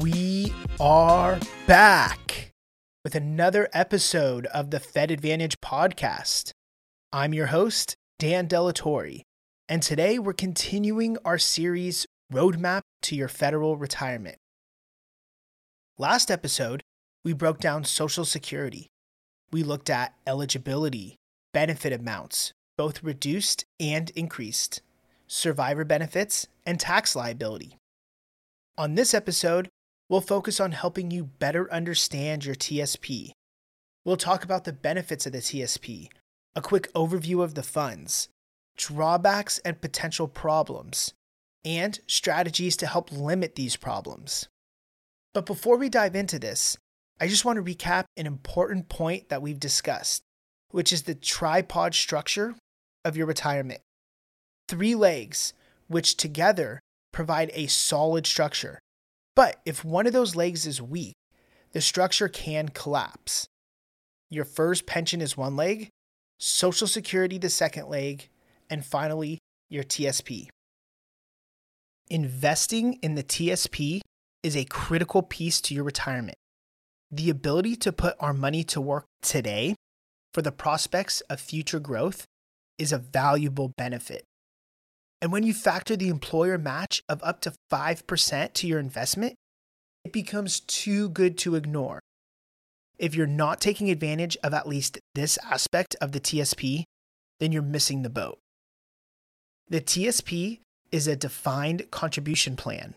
We are back with another episode of the Fed Advantage podcast. I'm your host, Dan Delatorre, and today we're continuing our series Roadmap to Your Federal Retirement. Last episode, we broke down Social Security. We looked at eligibility, benefit amounts, both reduced and increased, survivor benefits, and tax liability. On this episode, we'll focus on helping you better understand your TSP. We'll talk about the benefits of the TSP, a quick overview of the funds, drawbacks and potential problems, and strategies to help limit these problems. But before we dive into this, I just want to recap an important point that we've discussed, which is the tripod structure of your retirement. Three legs, which together provide a solid structure. But if one of those legs is weak, the structure can collapse. Your FERS pension is one leg, Social Security the second leg, and finally, your TSP. Investing in the TSP is a critical piece to your retirement. The ability to put our money to work today for the prospects of future growth is a valuable benefit. And when you factor the employer match of up to 5% to your investment, it becomes too good to ignore. If you're not taking advantage of at least this aspect of the TSP, then you're missing the boat. The TSP is a defined contribution plan,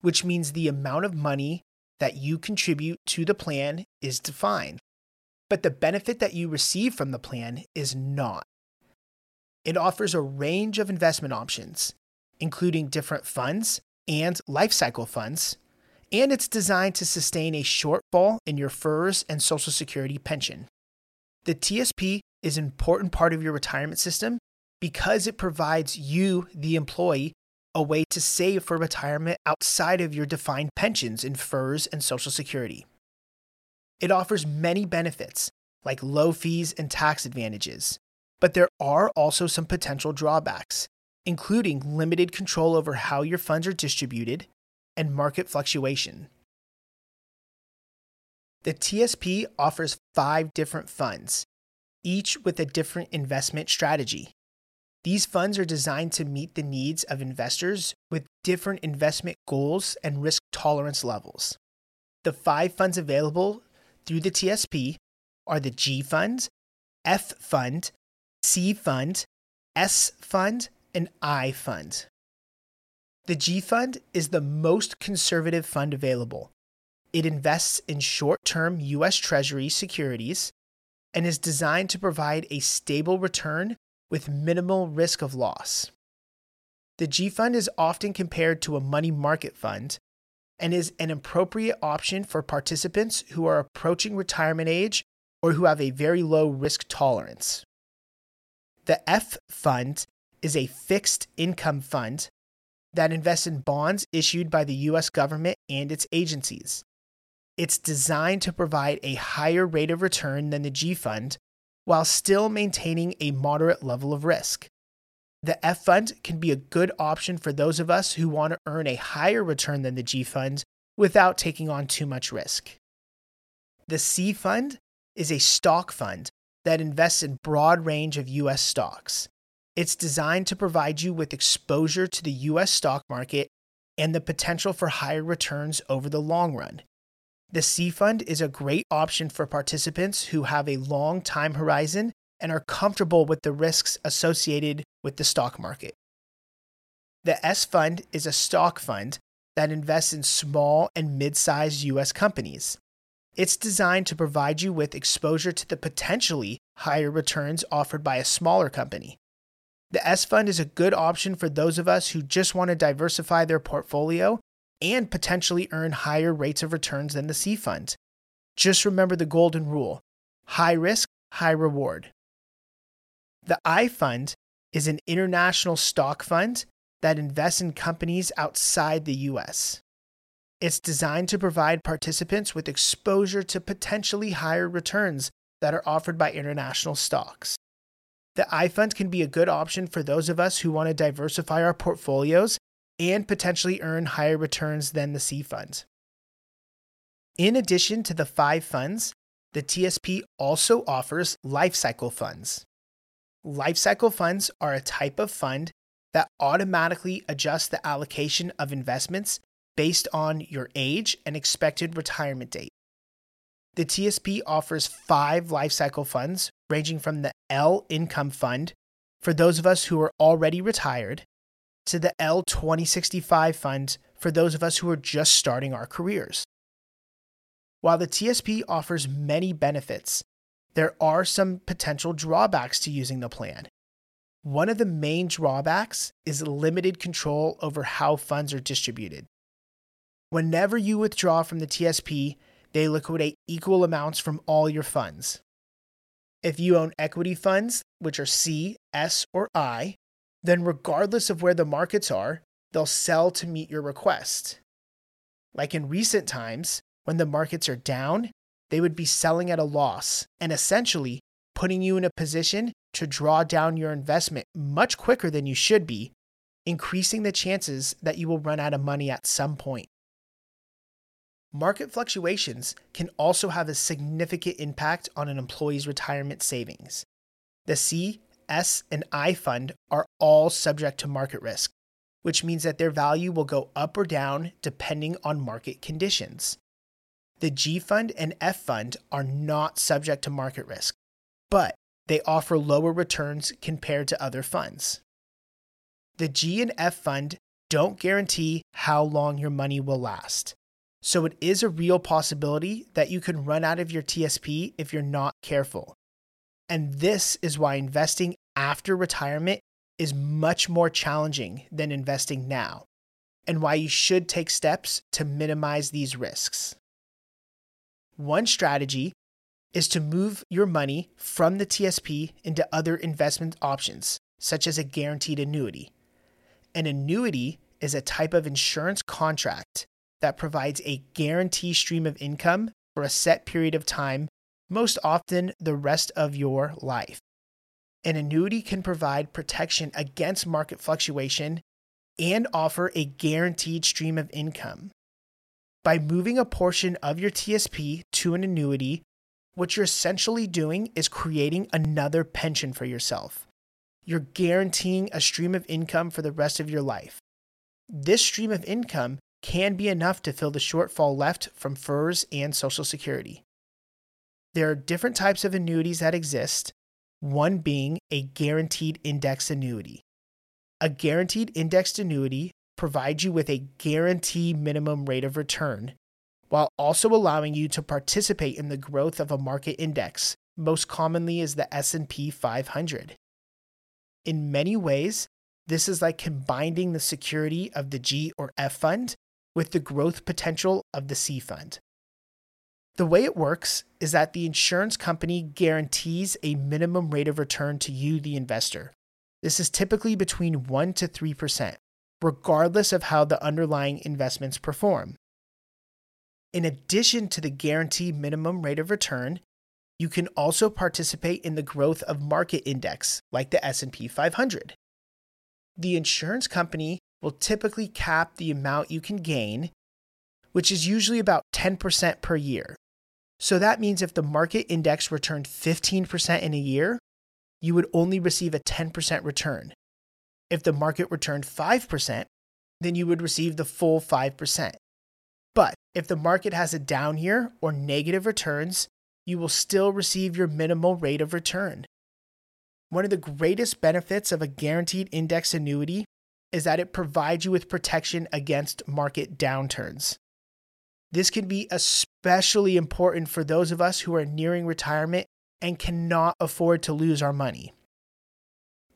which means the amount of money that you contribute to the plan is defined, but the benefit that you receive from the plan is not. It offers a range of investment options, including different funds and life cycle funds, and it's designed to sustain a shortfall in your FERS and Social Security pension. The TSP is an important part of your retirement system because it provides you, the employee, a way to save for retirement outside of your defined pensions in FERS and Social Security. It offers many benefits, like low fees and tax advantages, but there are also some potential drawbacks, including limited control over how your funds are distributed and market fluctuation. The TSP offers five different funds, each with a different investment strategy. These funds are designed to meet the needs of investors with different investment goals and risk tolerance levels. The five funds available through the TSP are the G Fund, F Fund, C Fund, S Fund, and I Fund. The G Fund is the most conservative fund available. It invests in short term U.S. Treasury securities and is designed to provide a stable return with minimal risk of loss. The G Fund is often compared to a money market fund and is an appropriate option for participants who are approaching retirement age or who have a very low risk tolerance. The F Fund is a fixed income fund that invests in bonds issued by the US government and its agencies. It's designed to provide a higher rate of return than the G Fund while still maintaining a moderate level of risk. The F Fund can be a good option for those of us who want to earn a higher return than the G Fund without taking on too much risk. The C Fund is a stock fund that invests in broad range of US stocks. It's designed to provide you with exposure to the US stock market and the potential for higher returns over the long run. The C Fund is a great option for participants who have a long time horizon and are comfortable with the risks associated with the stock market. The S Fund is a stock fund that invests in small and mid sized US companies. It's designed to provide you with exposure to the potentially higher returns offered by a smaller company. The S Fund is a good option for those of us who just want to diversify their portfolio and potentially earn higher rates of returns than the C Fund. Just remember the golden rule high risk, high reward. The I Fund is an international stock fund that invests in companies outside the US. It's designed to provide participants with exposure to potentially higher returns that are offered by international stocks. The I Fund can be a good option for those of us who want to diversify our portfolios and potentially earn higher returns than the C Fund. In addition to the five funds, the TSP also offers lifecycle funds. Lifecycle funds are a type of fund that automatically adjusts the allocation of investments based on your age and expected retirement date. The TSP offers five lifecycle funds, ranging from the L Income Fund for those of us who are already retired to the L 2065 Fund for those of us who are just starting our careers. While the TSP offers many benefits, there are some potential drawbacks to using the plan. One of the main drawbacks is limited control over how funds are distributed. Whenever you withdraw from the TSP, they liquidate equal amounts from all your funds. If you own equity funds, which are C, S, or I, then regardless of where the markets are, they'll sell to meet your request. Like in recent times, when the markets are down, they would be selling at a loss and essentially putting you in a position to draw down your investment much quicker than you should be, increasing the chances that you will run out of money at some point. Market fluctuations can also have a significant impact on an employee's retirement savings. The C, S, and I fund are all subject to market risk, which means that their value will go up or down depending on market conditions. The G fund and F fund are not subject to market risk, but they offer lower returns compared to other funds. The G and F fund don't guarantee how long your money will last. So it is a real possibility that you can run out of your TSP if you're not careful. And this is why investing after retirement is much more challenging than investing now, and why you should take steps to minimize these risks. One strategy is to move your money from the TSP into other investment options, such as a guaranteed annuity. An annuity is a type of insurance contract that provides a guarantee stream of income for a set period of time, most often the rest of your life. An annuity can provide protection against market fluctuation and offer a guaranteed stream of income. By moving a portion of your TSP to an annuity, what you're essentially doing is creating another pension for yourself. You're guaranteeing a stream of income for the rest of your life. This stream of income can be enough to fill the shortfall left from FERS and Social Security. There are different types of annuities that exist, one being a guaranteed index annuity. A guaranteed indexed annuity provides you with a guarantee minimum rate of return while also allowing you to participate in the growth of a market index, most commonly is the S&P 500. In many ways, this is like combining the security of the G or F fund with the growth potential of the C fund. The way it works is that the insurance company guarantees a minimum rate of return to you, the investor. This is typically between 1 to 3%, regardless of how the underlying investments perform. In addition to the guaranteed minimum rate of return, you can also participate in the growth of market index like the S&P 500. The insurance company will typically cap the amount you can gain, which is usually about 10% per year. So that means if the market index returned 15% in a year, you would only receive a 10% return. If the market returned 5%, then you would receive the full 5%. But if the market has a down year or negative returns, you will still receive your minimal rate of return. One of the greatest benefits of a guaranteed index annuity is that it provides you with protection against market downturns. This can be especially important for those of us who are nearing retirement and cannot afford to lose our money.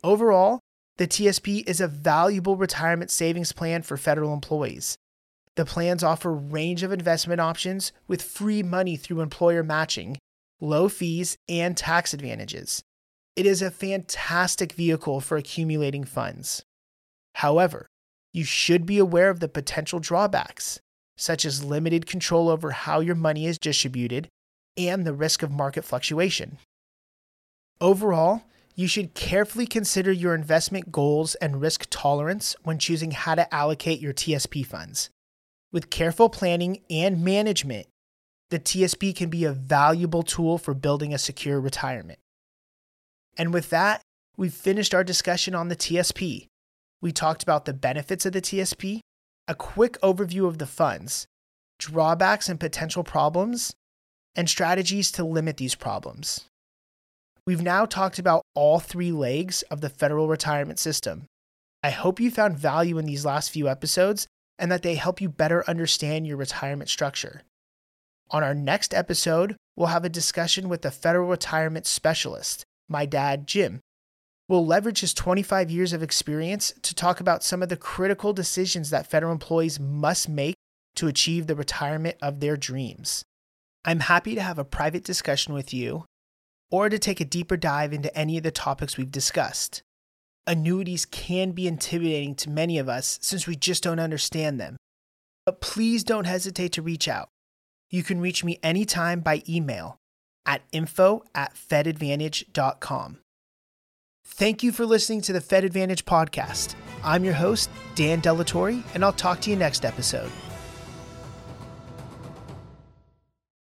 Overall, the TSP is a valuable retirement savings plan for federal employees. The plans offer a range of investment options with free money through employer matching, low fees, and tax advantages. It is a fantastic vehicle for accumulating funds. However, you should be aware of the potential drawbacks, such as limited control over how your money is distributed and the risk of market fluctuation. Overall, you should carefully consider your investment goals and risk tolerance when choosing how to allocate your TSP funds. With careful planning and management, the TSP can be a valuable tool for building a secure retirement. And with that, we've finished our discussion on the TSP. We talked about the benefits of the TSP, a quick overview of the funds, drawbacks and potential problems, and strategies to limit these problems. We've now talked about all three legs of the federal retirement system. I hope you found value in these last few episodes and that they help you better understand your retirement structure. On our next episode, we'll have a discussion with a federal retirement specialist, my dad, Jim. We'll leverage his 25 years of experience to talk about some of the critical decisions that federal employees must make to achieve the retirement of their dreams. I'm happy to have a private discussion with you or to take a deeper dive into any of the topics we've discussed. Annuities can be intimidating to many of us since we just don't understand them. But please don't hesitate to reach out. You can reach me anytime by email at info at fedadvantage.com. Thank you for listening to the Fed Advantage podcast. I'm your host, Dan Delatorre, and I'll talk to you next episode.